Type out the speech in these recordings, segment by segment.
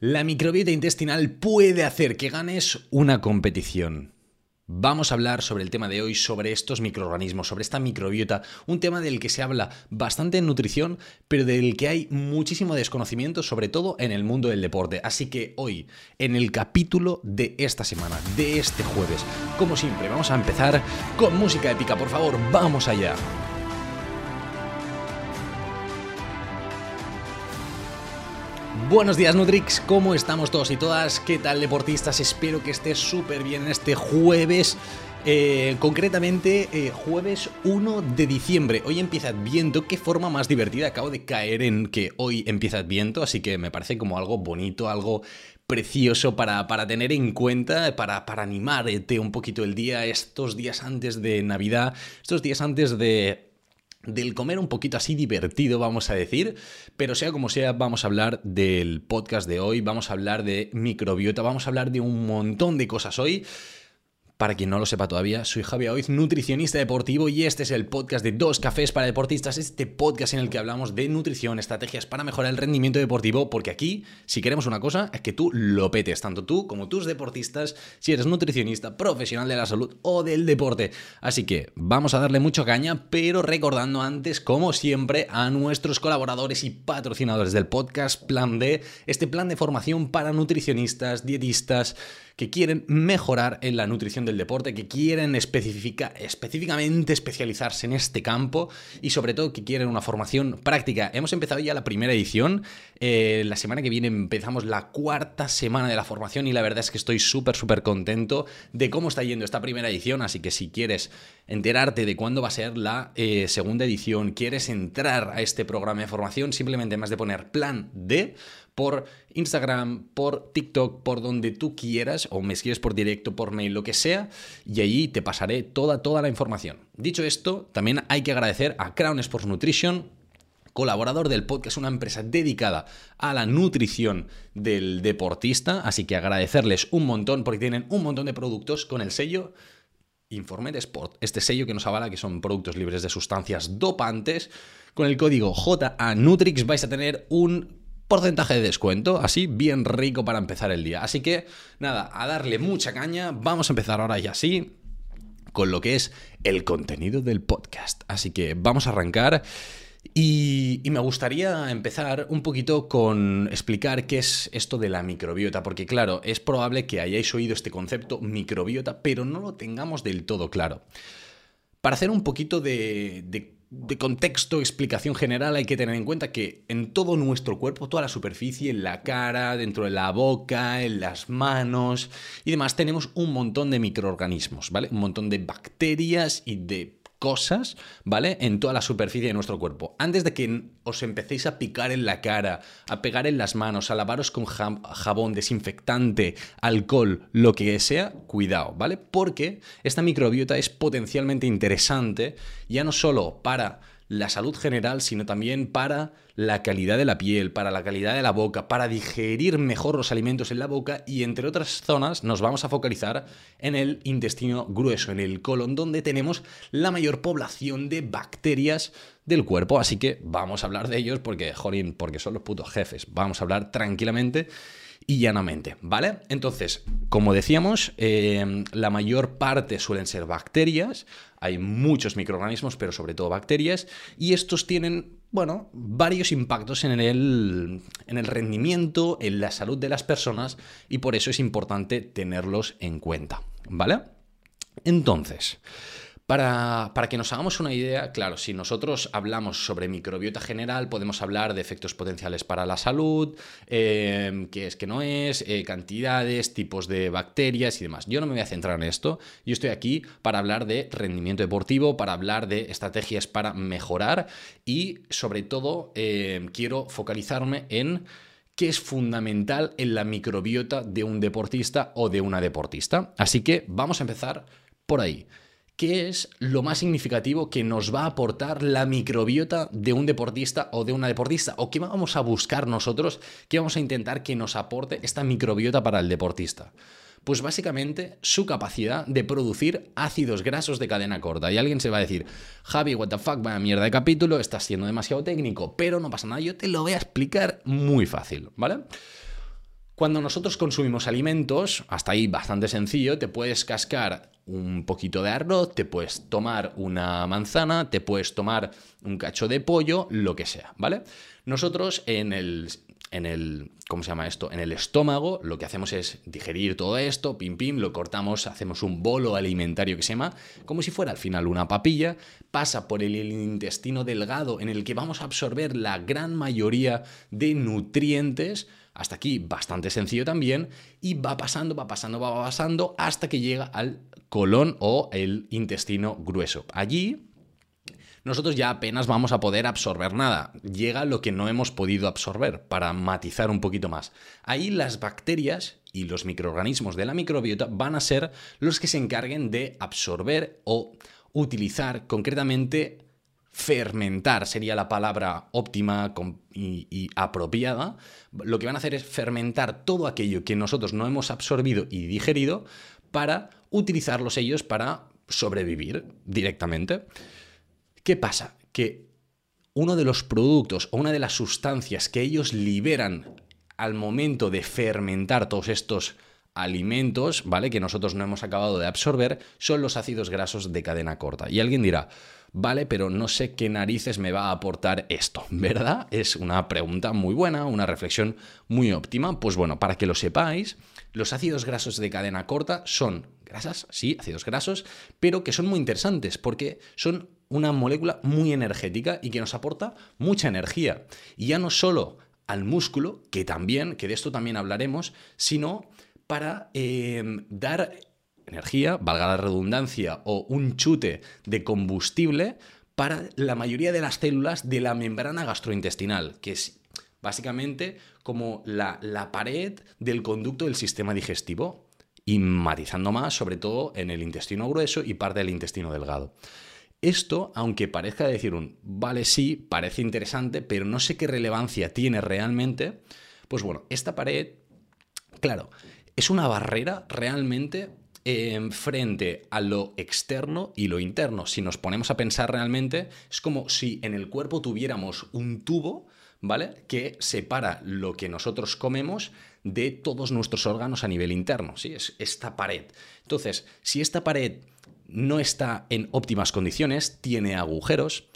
La microbiota intestinal puede hacer que ganes una competición. Vamos a hablar sobre el tema de hoy, sobre estos microorganismos, sobre esta microbiota, un tema del que se habla bastante en nutrición, pero del que hay muchísimo desconocimiento, sobre todo en el mundo del deporte. Así que hoy, en el capítulo de esta semana, de este jueves, como siempre, vamos a empezar con música épica, por favor, vamos allá. Buenos días Nutrix, ¿cómo estamos todos y todas? ¿Qué tal deportistas? Espero que estés súper bien en este jueves. Eh, concretamente, eh, jueves 1 de diciembre. Hoy empieza Adviento. Qué forma más divertida. Acabo de caer en que hoy empieza Adviento, así que me parece como algo bonito, algo precioso para, para tener en cuenta, para, para animarte un poquito el día, estos días antes de Navidad, estos días antes de del comer un poquito así divertido, vamos a decir, pero sea como sea, vamos a hablar del podcast de hoy, vamos a hablar de microbiota, vamos a hablar de un montón de cosas hoy. Para quien no lo sepa todavía, soy Javier Oiz, nutricionista deportivo y este es el podcast de Dos Cafés para Deportistas, este podcast en el que hablamos de nutrición, estrategias para mejorar el rendimiento deportivo, porque aquí, si queremos una cosa, es que tú lo petes, tanto tú como tus deportistas, si eres nutricionista, profesional de la salud o del deporte. Así que vamos a darle mucho caña, pero recordando antes, como siempre, a nuestros colaboradores y patrocinadores del podcast Plan D, este plan de formación para nutricionistas, dietistas, que quieren mejorar en la nutrición del deporte, que quieren específicamente especializarse en este campo y sobre todo que quieren una formación práctica. Hemos empezado ya la primera edición, eh, la semana que viene empezamos la cuarta semana de la formación y la verdad es que estoy súper, súper contento de cómo está yendo esta primera edición, así que si quieres enterarte de cuándo va a ser la eh, segunda edición, quieres entrar a este programa de formación, simplemente más de poner plan D, por Instagram, por TikTok, por donde tú quieras, o me escribes por directo, por mail, lo que sea, y allí te pasaré toda, toda la información. Dicho esto, también hay que agradecer a Crown Sports Nutrition, colaborador del podcast, una empresa dedicada a la nutrición del deportista, así que agradecerles un montón porque tienen un montón de productos con el sello Informe de Sport, este sello que nos avala que son productos libres de sustancias dopantes. Con el código JANutrix vais a tener un porcentaje de descuento, así bien rico para empezar el día. Así que nada, a darle mucha caña, vamos a empezar ahora ya así con lo que es el contenido del podcast. Así que vamos a arrancar. Y, me gustaría empezar un poquito con explicar qué es esto de la microbiota, porque claro, es probable que hayáis oído este concepto microbiota, pero no lo tengamos del todo claro. Para hacer un poquito de, de de contexto, explicación general, hay que tener en cuenta que en todo nuestro cuerpo, toda la superficie, en la cara, dentro de la boca, en las manos y demás, tenemos un montón de microorganismos, ¿vale? Un montón de bacterias y de cosas, ¿vale? En toda la superficie de nuestro cuerpo. Antes de que os empecéis a picar en la cara, a pegar en las manos, a lavaros con jabón, desinfectante, alcohol, lo que sea, cuidado, ¿vale? Porque esta microbiota es potencialmente interesante ya no solo para la salud general, sino también para la calidad de la piel, para la calidad de la boca, para digerir mejor los alimentos en la boca y entre otras zonas nos vamos a focalizar en el intestino grueso, en el colon, donde tenemos la mayor población de bacterias del cuerpo. Así que vamos a hablar de ellos porque, jolín, porque son los putos jefes. Vamos a hablar tranquilamente y llanamente, ¿vale? Entonces, como decíamos, eh, la mayor parte suelen ser bacterias, hay muchos microorganismos, pero sobre todo bacterias, y estos tienen, bueno, varios impactos en el, en el rendimiento, en la salud de las personas, y por eso es importante tenerlos en cuenta, ¿vale? Entonces, para, que nos hagamos una idea, claro, si nosotros hablamos sobre microbiota general, podemos hablar de efectos potenciales para la salud, eh, qué es, qué no es, eh, cantidades, tipos de bacterias y demás. Yo no me voy a centrar en esto, yo estoy aquí para hablar de rendimiento deportivo, para hablar de estrategias para mejorar y sobre todo eh, quiero focalizarme en qué es fundamental en la microbiota de un deportista o de una deportista. Así que vamos a empezar por ahí. ¿Qué es lo más significativo que nos va a aportar la microbiota de un deportista o de una deportista? ¿O qué vamos a buscar nosotros? ¿Qué vamos a intentar que nos aporte esta microbiota para el deportista? Pues básicamente su capacidad de producir ácidos grasos de cadena corta. Y alguien se va a decir, Javi, what the fuck, vaya mierda de capítulo, estás siendo demasiado técnico, pero no pasa nada, yo te lo voy a explicar muy fácil, ¿vale? Cuando nosotros consumimos alimentos, hasta ahí bastante sencillo, te puedes cascar un poquito de arroz, te puedes tomar una manzana, te puedes tomar un cacho de pollo, lo que sea, ¿vale? Nosotros en el en el, ¿cómo se llama esto? En el estómago, lo que hacemos es digerir todo esto, pim pim, lo cortamos, hacemos un bolo alimentario que se llama, como si fuera al final una papilla, pasa por el intestino delgado en el que vamos a absorber la gran mayoría de nutrientes, hasta aquí bastante sencillo también, y va pasando, va pasando, va pasando hasta que llega al colon o el intestino grueso. Allí nosotros ya apenas vamos a poder absorber nada. Llega lo que no hemos podido absorber, para matizar un poquito más. Ahí las bacterias y los microorganismos de la microbiota van a ser los que se encarguen de absorber o utilizar concretamente fermentar sería la palabra óptima y, apropiada, lo que van a hacer es fermentar todo aquello que nosotros no hemos absorbido y digerido para utilizarlos ellos para sobrevivir directamente. ¿Qué pasa? Que uno de los productos o una de las sustancias que ellos liberan al momento de fermentar todos estos alimentos, ¿vale? Que nosotros no hemos acabado de absorber, son los ácidos grasos de cadena corta. Y alguien dirá, vale, pero no sé qué narices me va a aportar esto, ¿verdad? Es una pregunta muy buena, una reflexión muy óptima. Pues bueno, para que lo sepáis, los ácidos grasos de cadena corta son grasas, sí, ácidos grasos, pero que son muy interesantes porque son una molécula muy energética y que nos aporta mucha energía. Y ya no solo al músculo, que también, que de esto también hablaremos, sino para eh, dar energía, valga la redundancia, o un chute de combustible para la mayoría de las células de la membrana gastrointestinal, que es básicamente como la, la pared del conducto del sistema digestivo, y matizando más, sobre todo en el intestino grueso y parte del intestino delgado. Esto, aunque parezca decir un, vale, sí, parece interesante, pero no sé qué relevancia tiene realmente, pues bueno, esta pared, claro, es una barrera realmente frente a lo externo y lo interno. Si nos ponemos a pensar realmente, es como si en el cuerpo tuviéramos un tubo, ¿vale? Que separa lo que nosotros comemos de todos nuestros órganos a nivel interno, ¿sí? Es esta pared. Entonces, si esta pared no está en óptimas condiciones, tiene agujeros,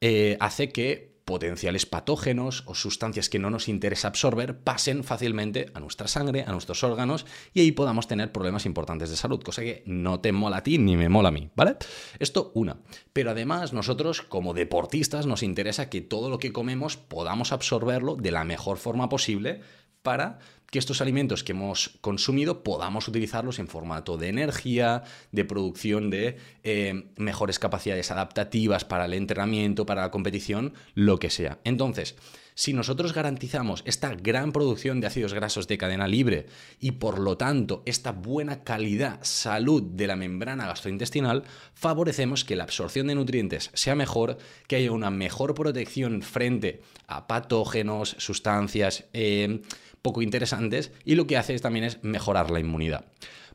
eh, hace que potenciales patógenos o sustancias que no nos interesa absorber pasen fácilmente a nuestra sangre, a nuestros órganos y ahí podamos tener problemas importantes de salud, cosa que no te mola a ti ni me mola a mí, ¿vale? Esto una. Pero además nosotros como deportistas nos interesa que todo lo que comemos podamos absorberlo de la mejor forma posible para que estos alimentos que hemos consumido podamos utilizarlos en formato de energía, de producción de eh, mejores capacidades adaptativas para el entrenamiento, para la competición, lo que sea. Entonces, si nosotros garantizamos esta gran producción de ácidos grasos de cadena libre y por lo tanto esta buena calidad, salud de la membrana gastrointestinal, favorecemos que la absorción de nutrientes sea mejor, que haya una mejor protección frente a patógenos, sustancias, eh, poco interesantes y lo que hace también es mejorar la inmunidad.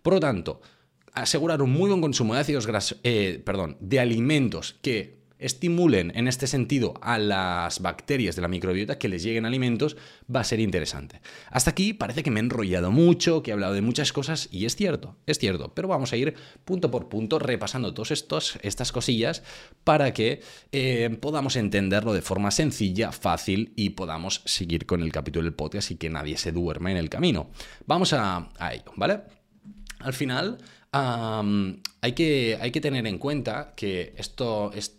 Por lo tanto, asegurar un muy buen consumo de ácidos grasos, eh, perdón, de alimentos que estimulen en este sentido a las bacterias de la microbiota que les lleguen alimentos, va a ser interesante. Hasta aquí parece que me he enrollado mucho, que he hablado de muchas cosas y es cierto, es cierto, pero vamos a ir punto por punto repasando todas estas cosillas para que eh, podamos entenderlo de forma sencilla, fácil y podamos seguir con el capítulo del podcast y que nadie se duerma en el camino. Vamos a, ello, ¿vale? Al final, hay, que, hay que tener en cuenta que esto, esto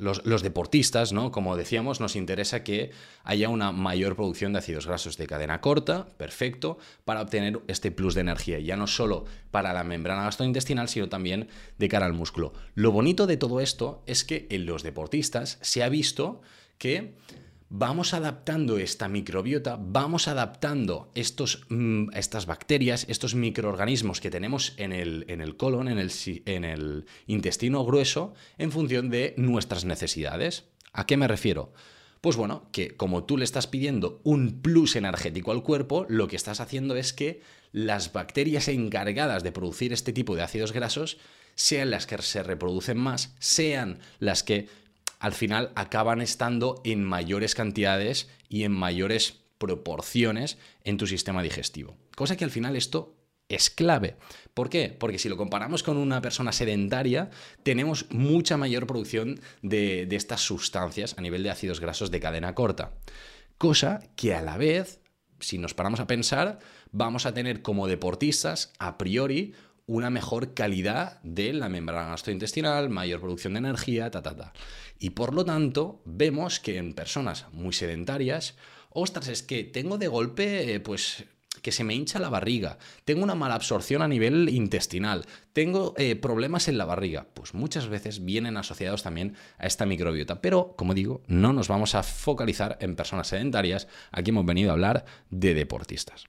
los, deportistas, ¿no? Como decíamos, nos interesa que haya una mayor producción de ácidos grasos de cadena corta, perfecto, para obtener este plus de energía, ya no solo para la membrana gastrointestinal, sino también de cara al músculo. Lo bonito de todo esto es que en los deportistas se ha visto que vamos adaptando esta microbiota, vamos adaptando estos, mm, estas bacterias, estos microorganismos que tenemos en el, en el colon, en el, en el intestino grueso, en función de nuestras necesidades. ¿A qué me refiero? Pues bueno, que como tú le estás pidiendo un plus energético al cuerpo, lo que estás haciendo es que las bacterias encargadas de producir este tipo de ácidos grasos sean las que se reproducen más, sean las que al final acaban estando en mayores cantidades y en mayores proporciones en tu sistema digestivo. Cosa que al final esto es clave. ¿Por qué? Porque si lo comparamos con una persona sedentaria, tenemos mucha mayor producción de, de, estas sustancias a nivel de ácidos grasos de cadena corta. Cosa que a la vez, si nos paramos a pensar, vamos a tener como deportistas, a priori, una mejor calidad de la membrana gastrointestinal, mayor producción de energía, ta, ta, ta. Y por lo tanto, vemos que en personas muy sedentarias, ostras, es que tengo de golpe, eh, pues que se me hincha la barriga, tengo una mala absorción a nivel intestinal, tengo eh, problemas en la barriga, pues muchas veces vienen asociados también a esta microbiota. Pero, como digo, no nos vamos a focalizar en personas sedentarias, aquí hemos venido a hablar de deportistas.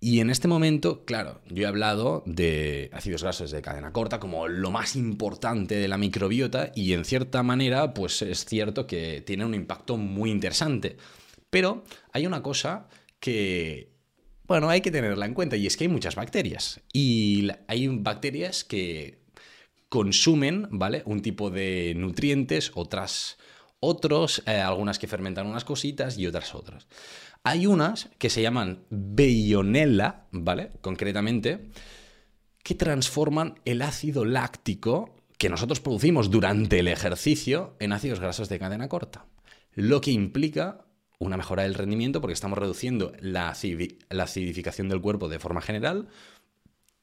Y en este momento, claro, yo he hablado de ácidos grasos de cadena corta como lo más importante de la microbiota y en cierta manera, pues es cierto que tiene un impacto muy interesante. Pero hay una cosa que, bueno, hay que tenerla en cuenta y es que hay muchas bacterias. Y hay bacterias que consumen, ¿vale? Un tipo de nutrientes, otras otros, eh, algunas que fermentan unas cositas y otras otras. Hay unas que se llaman Veionella, ¿vale? Concretamente, que transforman el ácido láctico que nosotros producimos durante el ejercicio en ácidos grasos de cadena corta. Lo que implica una mejora del rendimiento porque estamos reduciendo la, acidificación del cuerpo de forma general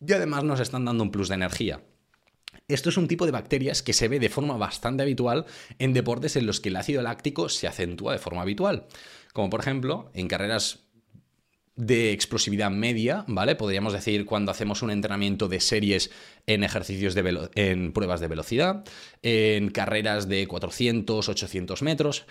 y además nos están dando un plus de energía. Esto es un tipo de bacterias que se ve de forma bastante habitual en deportes en los que el ácido láctico se acentúa de forma habitual. Como por ejemplo en carreras de explosividad media, ¿vale? Podríamos decir cuando hacemos un entrenamiento de series en ejercicios de en pruebas de velocidad, en carreras de 400, 800 metros.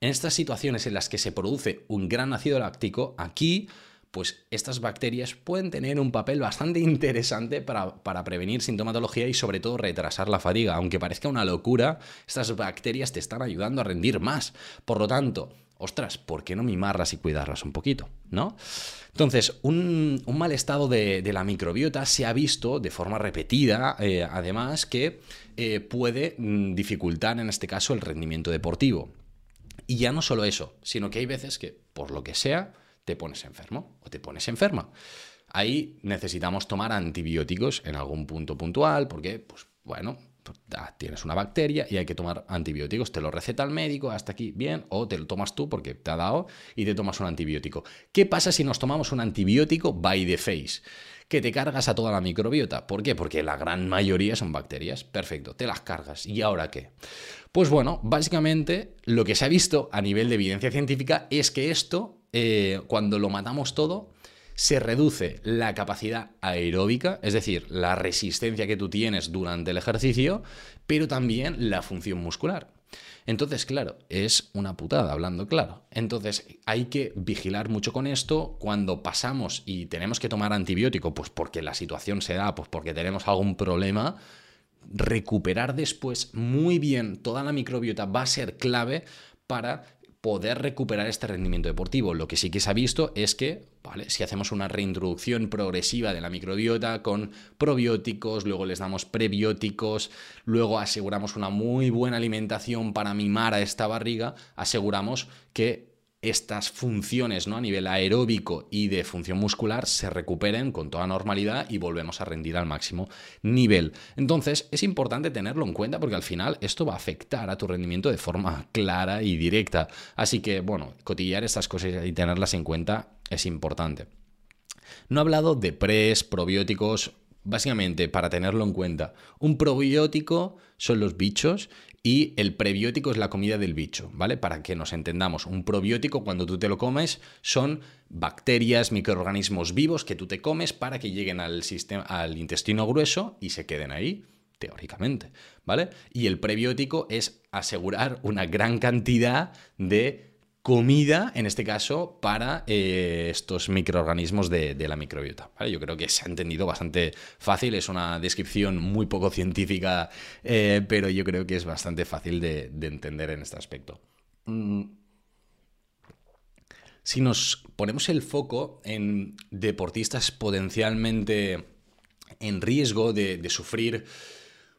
En estas situaciones en las que se produce un gran ácido láctico, aquí pues estas bacterias pueden tener un papel bastante interesante para, para, prevenir sintomatología y sobre todo retrasar la fatiga. Aunque parezca una locura, estas bacterias te están ayudando a rendir más. Por lo tanto, ostras, ¿por qué no mimarlas y cuidarlas un poquito? ¿No? Entonces, un, mal estado de, la microbiota se ha visto de forma repetida, eh, además, que eh, puede mm, dificultar en este caso el rendimiento deportivo. Y ya no solo eso, sino que hay veces que, por lo que sea, te pones enfermo o te pones enferma. Ahí necesitamos tomar antibióticos en algún punto puntual, porque, pues bueno, pues, tienes una bacteria y hay que tomar antibióticos. Te lo receta el médico, hasta aquí, bien, o te lo tomas tú porque te ha dado y te tomas un antibiótico. ¿Qué pasa si nos tomamos un antibiótico by the face? Que te cargas a toda la microbiota. ¿Por qué? Porque la gran mayoría son bacterias. Perfecto, te las cargas. ¿Y ahora qué? Pues bueno, básicamente lo que se ha visto a nivel de evidencia científica es que esto eh, cuando lo matamos todo, se reduce la capacidad aeróbica, es decir, la resistencia que tú tienes durante el ejercicio, pero también la función muscular. Entonces, claro, es una putada, hablando claro. Entonces, hay que vigilar mucho con esto cuando pasamos y tenemos que tomar antibiótico, pues porque la situación se da, pues porque tenemos algún problema, recuperar después muy bien toda la microbiota va a ser clave para poder recuperar este rendimiento deportivo. Lo que sí que se ha visto es que, ¿vale? Si hacemos una reintroducción progresiva de la microbiota con probióticos, luego les damos prebióticos, luego aseguramos una muy buena alimentación para mimar a esta barriga, aseguramos que estas funciones ¿no? a nivel aeróbico y de función muscular se recuperen con toda normalidad y volvemos a rendir al máximo nivel. Entonces es importante tenerlo en cuenta porque al final esto va a afectar a tu rendimiento de forma clara y directa. Así que bueno, cotillar estas cosas y tenerlas en cuenta es importante. No he hablado de pres, probióticos, básicamente para tenerlo en cuenta. Un probiótico son los bichos y el prebiótico es la comida del bicho, ¿vale? Para que nos entendamos, un probiótico cuando tú te lo comes son bacterias, microorganismos vivos que tú te comes para que lleguen al, sistema, al intestino grueso y se queden ahí teóricamente, ¿vale? Y el prebiótico es asegurar una gran cantidad de comida, en este caso, para eh, estos microorganismos de, la microbiota. Yo creo que se ha entendido bastante fácil, es una descripción muy poco científica, eh, pero yo creo que es bastante fácil de, entender en este aspecto. Mm. Si nos ponemos el foco en deportistas potencialmente en riesgo de, de sufrir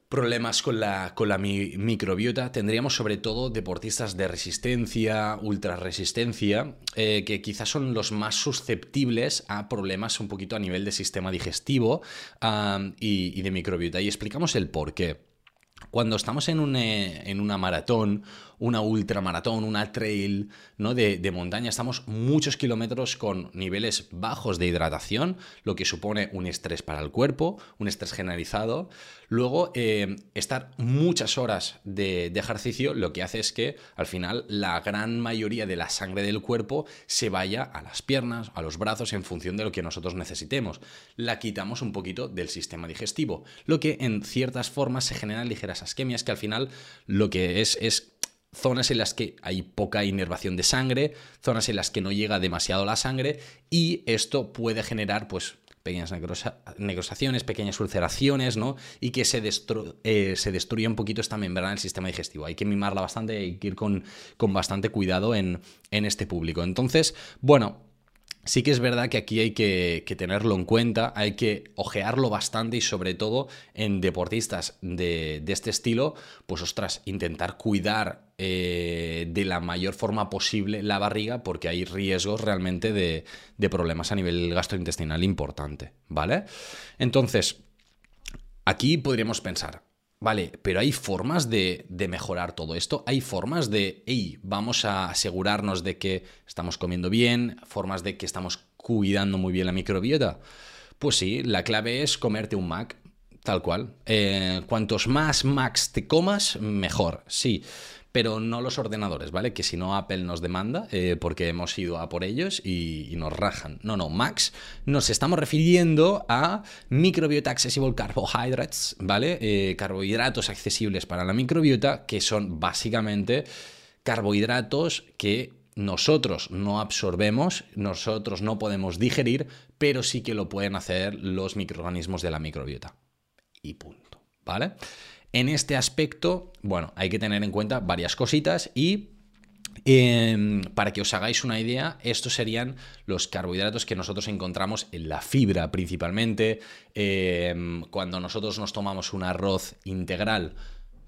problemas con la, con la microbiota, tendríamos sobre todo deportistas de resistencia, ultra resistencia, eh, que quizás son los más susceptibles a problemas un poquito a nivel de sistema digestivo y, y de microbiota. Y explicamos el por qué. Cuando estamos en, eh, en una maratón una ultramaratón, una trail ¿no? de, montaña, estamos muchos kilómetros con niveles bajos de hidratación, lo que supone un estrés para el cuerpo, un estrés generalizado. Luego, eh, estar muchas horas de, ejercicio lo que hace es que al final la gran mayoría de la sangre del cuerpo se vaya a las piernas, a los brazos, en función de lo que nosotros necesitemos. La quitamos un poquito del sistema digestivo, lo que en ciertas formas se generan ligeras asquemias que al final lo que es es zonas en las que hay poca inervación de sangre, zonas en las que no llega demasiado la sangre y esto puede generar pues pequeñas necrosaciones, pequeñas ulceraciones, ¿no? Y que se, eh, se destruye un poquito esta membrana del sistema digestivo. Hay que mimarla bastante, hay que ir con, con bastante cuidado en, en este público. Entonces, bueno, Sí que es verdad que aquí hay que, tenerlo en cuenta, hay que ojearlo bastante y sobre todo en deportistas de, este estilo, pues ostras, intentar cuidar eh, de la mayor forma posible la barriga porque hay riesgos realmente de, de problemas a nivel gastrointestinal importante, ¿vale? Entonces, aquí podríamos pensar, Vale, pero hay formas de, mejorar todo esto. Hay formas de, hey, vamos a asegurarnos de que estamos comiendo bien, formas de que estamos cuidando muy bien la microbiota. Pues sí, la clave es comerte un Mac, tal cual. Eh, cuantos más Macs te comas, mejor, sí pero no los ordenadores, ¿vale? Que si no Apple nos demanda eh, porque hemos ido a por ellos y, nos rajan. No, no, Max, nos estamos refiriendo a Microbiota Accessible Carbohydrates, ¿vale? Eh, carbohidratos accesibles para la microbiota, que son básicamente carbohidratos que nosotros no absorbemos, nosotros no podemos digerir, pero sí que lo pueden hacer los microorganismos de la microbiota. Y punto, ¿vale? En este aspecto, bueno, hay que tener en cuenta varias cositas y em, para que os hagáis una idea, estos serían los carbohidratos que nosotros encontramos en la fibra principalmente. Em, cuando nosotros nos tomamos un arroz integral,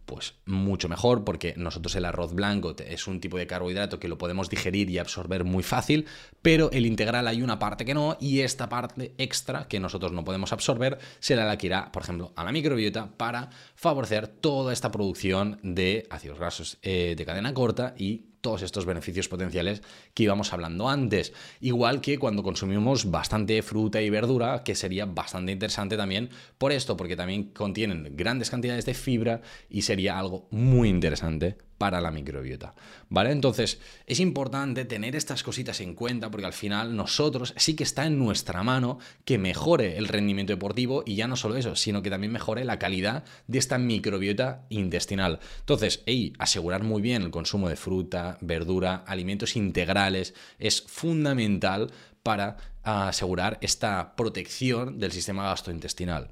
pues mucho mejor porque nosotros el arroz blanco es un tipo de carbohidrato que lo podemos digerir y absorber muy fácil, pero el integral hay una parte que no y esta parte extra que nosotros no podemos absorber será la que irá, por ejemplo, a la microbiota para favorecer toda esta producción de ácidos grasos eh, de cadena corta y todos estos beneficios potenciales que íbamos hablando antes. Igual que cuando consumimos bastante fruta y verdura, que sería bastante interesante también por esto, porque también contienen grandes cantidades de fibra y sería algo muy interesante para la microbiota. ¿Vale? Entonces, es importante tener estas cositas en cuenta porque al final nosotros sí que está en nuestra mano que mejore el rendimiento deportivo y ya no solo eso, sino que también mejore la calidad de esta microbiota intestinal. Entonces, hey, asegurar muy bien el consumo de fruta, verdura, alimentos integrales es fundamental para asegurar esta protección del sistema gastrointestinal.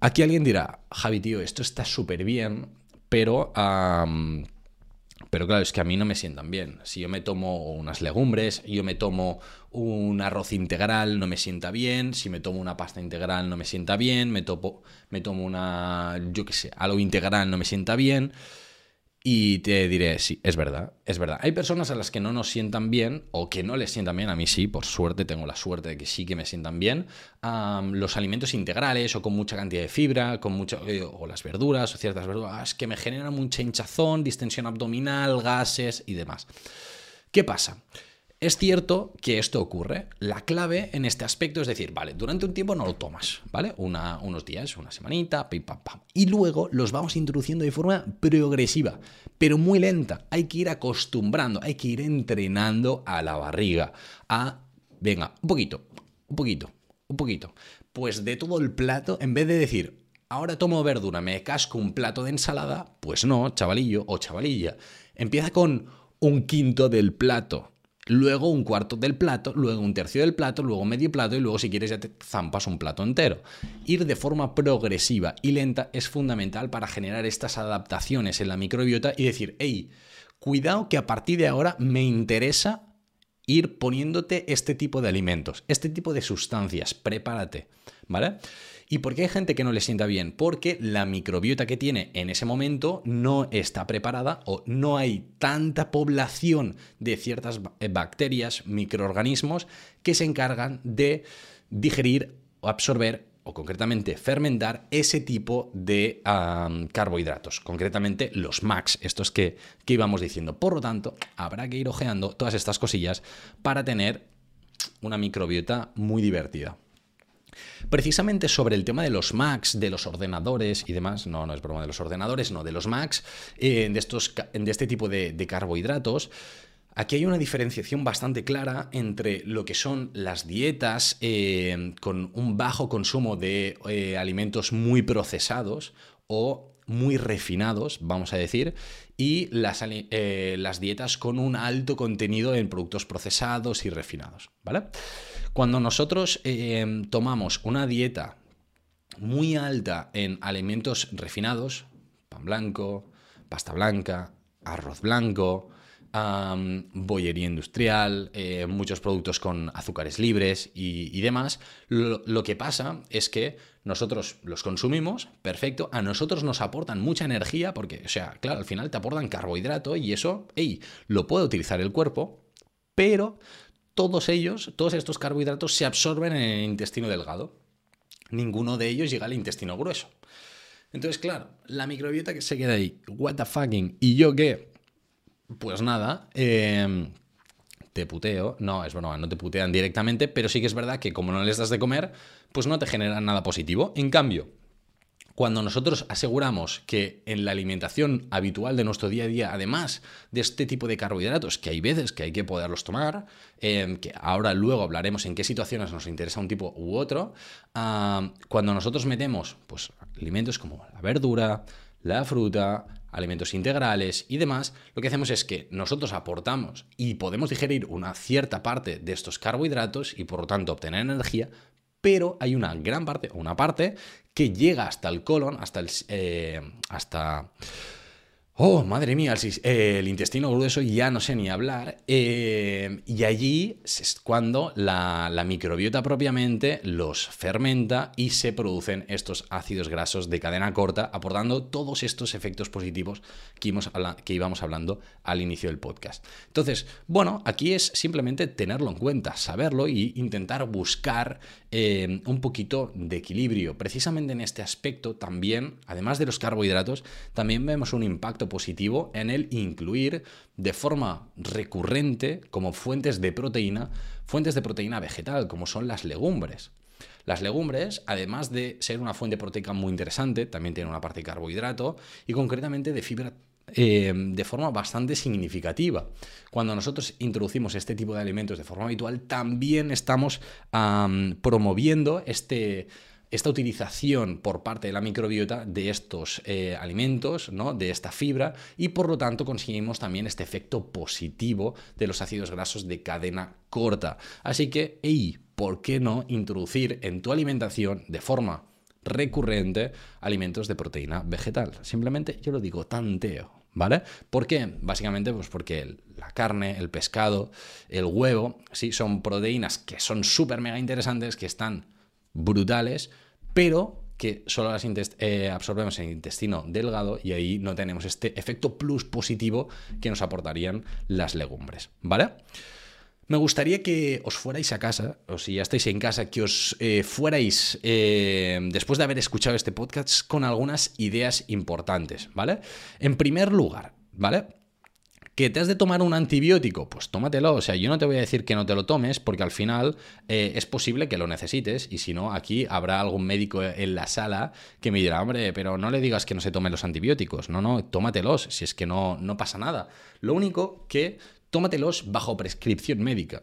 Aquí alguien dirá, Javi, tío, esto está súper bien, pero, pero claro, es que a mí no me sientan bien. Si yo me tomo unas legumbres, yo me tomo un arroz integral, no me sienta bien. Si me tomo una pasta integral, no me sienta bien. Me, topo, me tomo una, yo qué sé, algo integral, no me sienta bien. Y te diré, sí, es verdad, es verdad. Hay personas a las que no nos sientan bien o que no les sientan bien, a mí sí, por suerte, tengo la suerte de que sí que me sientan bien, los alimentos integrales o con mucha cantidad de fibra, con mucho, eh, o las verduras o ciertas verduras que me generan mucha hinchazón, distensión abdominal, gases y demás. ¿Qué pasa? Es cierto que esto ocurre. La clave en este aspecto es decir, vale, durante un tiempo no lo tomas, ¿vale? Unos días, una semanita. Y luego los vamos introduciendo de forma progresiva, pero muy lenta. Hay que ir acostumbrando, hay que ir entrenando a la barriga. A, venga, un poquito, un poquito, un poquito. Pues de todo el plato, en vez de decir, ahora tomo verdura, me casco un plato de ensalada, pues no, chavalillo o chavalilla. Empieza con un quinto del plato luego un cuarto del plato, luego un tercio del plato, luego medio plato y luego si quieres ya te zampas un plato entero. Ir de forma progresiva y lenta es fundamental para generar estas adaptaciones en la microbiota y decir, hey, cuidado que a partir de ahora me interesa ir poniéndote este tipo de alimentos, este tipo de sustancias, prepárate, ¿vale? ¿Y por qué hay gente que no le sienta bien? Porque la microbiota que tiene en ese momento no está preparada o no hay tanta población de ciertas eh, bacterias, microorganismos que se encargan de digerir o absorber o concretamente fermentar ese tipo de carbohidratos, concretamente los MAX, estos que, que íbamos diciendo. Por lo tanto, habrá que ir ojeando todas estas cosillas para tener una microbiota muy divertida. Precisamente sobre el tema de los Macs, de los ordenadores y demás, no, no es broma de los ordenadores, no, de los Macs, eh, de, estos, de este tipo de, carbohidratos, Aquí hay una diferenciación bastante clara entre lo que son las dietas eh, con un bajo consumo de eh, alimentos muy procesados o muy refinados, vamos a decir, y las, las, dietas con un alto contenido en productos procesados y refinados, ¿vale? Cuando nosotros em, tomamos una dieta muy alta en alimentos refinados, pan blanco, pasta blanca, arroz blanco, bollería industrial, eh, muchos productos con azúcares libres y, demás, lo, que pasa es que nosotros los consumimos, perfecto, a nosotros nos aportan mucha energía porque, o sea, claro, al final te aportan carbohidrato y eso, hey, lo puede utilizar el cuerpo, pero todos ellos, todos estos carbohidratos se absorben en el intestino delgado. Ninguno de ellos llega al intestino grueso. Entonces, claro, la microbiota que se queda ahí, what the fucking, y yo qué, pues nada, em, te puteo, no, es bueno, no te putean directamente, pero sí que es verdad que como no les das de comer, pues no te generan nada positivo. En cambio, cuando nosotros aseguramos que en la alimentación habitual de nuestro día a día, además de este tipo de carbohidratos, que hay veces que hay que poderlos tomar, em, que ahora luego hablaremos en qué situaciones nos interesa un tipo u otro, cuando nosotros metemos pues, alimentos como la verdura, la fruta, alimentos integrales y demás, lo que hacemos es que nosotros aportamos y podemos digerir una cierta parte de estos carbohidratos y por lo tanto obtener energía, pero hay una gran parte, una parte que llega hasta el colon, hasta el... Eh, hasta Oh, madre mía, el, intestino grueso ya no sé ni hablar. Eh, y allí es cuando la, microbiota propiamente los fermenta y se producen estos ácidos grasos de cadena corta, aportando todos estos efectos positivos que, íbamos, que íbamos hablando al inicio del podcast. Entonces, bueno, aquí es simplemente tenerlo en cuenta, saberlo y intentar buscar eh, un poquito de equilibrio. Precisamente en este aspecto también, además de los carbohidratos, también vemos un impacto positivo en el incluir de forma recurrente como fuentes de proteína, fuentes de proteína vegetal, como son las legumbres. Las legumbres, además de ser una fuente proteica muy interesante, también tienen una parte de carbohidrato y concretamente de fibra eh, de forma bastante significativa. Cuando nosotros introducimos este tipo de alimentos de forma habitual, también estamos promoviendo este esta utilización por parte de la microbiota de estos eh, alimentos, ¿no? de esta fibra, y por lo tanto conseguimos también este efecto positivo de los ácidos grasos de cadena corta. Así que, ¿por qué no introducir en tu alimentación de forma recurrente alimentos de proteína vegetal? Simplemente yo lo digo tanteo. ¿Vale? ¿Por qué? Básicamente, pues porque la carne, el pescado, el huevo, sí, son proteínas que son súper mega interesantes, que están brutales, pero que solo las eh, absorbemos en el intestino delgado y ahí no tenemos este efecto plus positivo que nos aportarían las legumbres, ¿vale? Me gustaría que os fuerais a casa, o si ya estáis en casa, que os eh, fuerais, eh, después de haber escuchado este podcast, con algunas ideas importantes, ¿vale? En primer lugar, ¿vale? ¿Que te has de tomar un antibiótico? Pues tómatelo. O sea, yo no te voy a decir que no te lo tomes porque al final eh, es posible que lo necesites y si no, aquí habrá algún médico en la sala que me dirá, hombre, pero no le digas que no se tome los antibióticos. No, no, tómatelos si es que no, no pasa nada. Lo único que tómatelos bajo prescripción médica.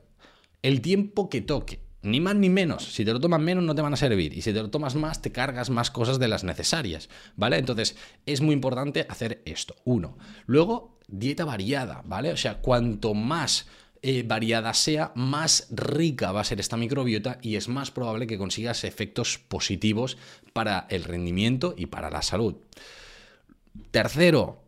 El tiempo que toque. Ni más ni menos. Si te lo tomas menos no te van a servir. Y si te lo tomas más, te cargas más cosas de las necesarias. ¿Vale? Entonces, es muy importante hacer esto. Uno. Luego, dieta variada, ¿vale? O sea, cuanto más eh, variada sea, más rica va a ser esta microbiota y es más probable que consigas efectos positivos para el rendimiento y para la salud. Tercero,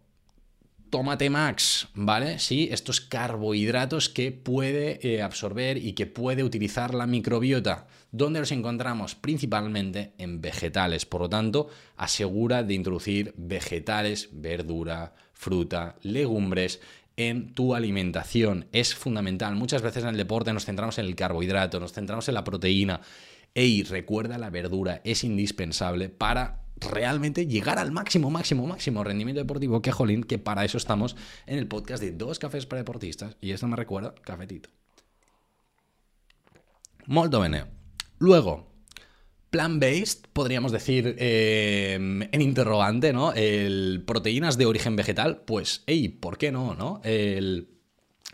Tomate Max, ¿vale? Sí, estos carbohidratos que puede eh, absorber y que puede utilizar la microbiota. ¿Dónde los encontramos? Principalmente en vegetales. Por lo tanto, asegura de introducir vegetales, verdura, fruta, legumbres en tu alimentación. Es fundamental. Muchas veces en el deporte nos centramos en el carbohidrato, nos centramos en la proteína. Ey, recuerda la verdura, es indispensable para realmente llegar al máximo, máximo, máximo rendimiento deportivo que jolín, que para eso estamos en el podcast de dos cafés para deportistas. Y esto me recuerda cafetito. Molto bene. Luego, plant-based, podríamos decir eh, en interrogante, ¿no? El proteínas de origen vegetal, pues, hey, ¿por qué no, no? El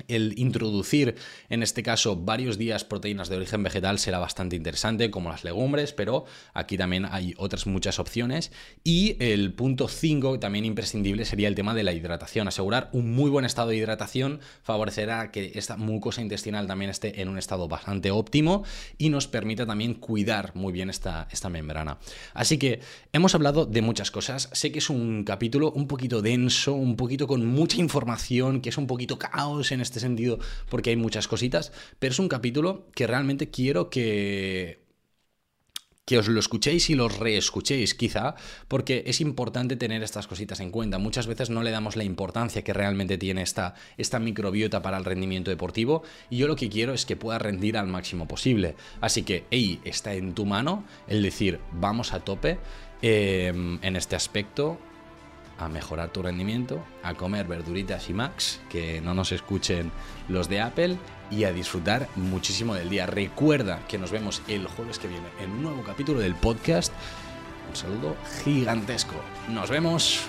el introducir, en este caso, varios días proteínas de origen vegetal será bastante interesante, como las legumbres, pero aquí también hay otras muchas opciones. Y el punto 5, también imprescindible, sería el tema de la hidratación. Asegurar un muy buen estado de hidratación favorecerá que esta mucosa intestinal también esté en un estado bastante óptimo y nos permita también cuidar muy bien esta, esta membrana. Así que hemos hablado de muchas cosas. Sé que es un capítulo un poquito denso, un poquito con mucha información, que es un poquito caos en este este sentido porque hay muchas cositas, pero es un capítulo que realmente quiero que que os lo escuchéis y lo reescuchéis quizá, porque es importante tener estas cositas en cuenta. Muchas veces no le damos la importancia que realmente tiene esta, esta microbiota para el rendimiento deportivo y yo lo que quiero es que pueda rendir al máximo posible. Así que, hey, está en tu mano el decir, vamos a tope eh, en este aspecto a mejorar tu rendimiento, a comer verduritas y max, que no nos escuchen los de Apple, y a disfrutar muchísimo del día. Recuerda que nos vemos el jueves que viene en un nuevo capítulo del podcast. Un saludo gigantesco. Nos vemos.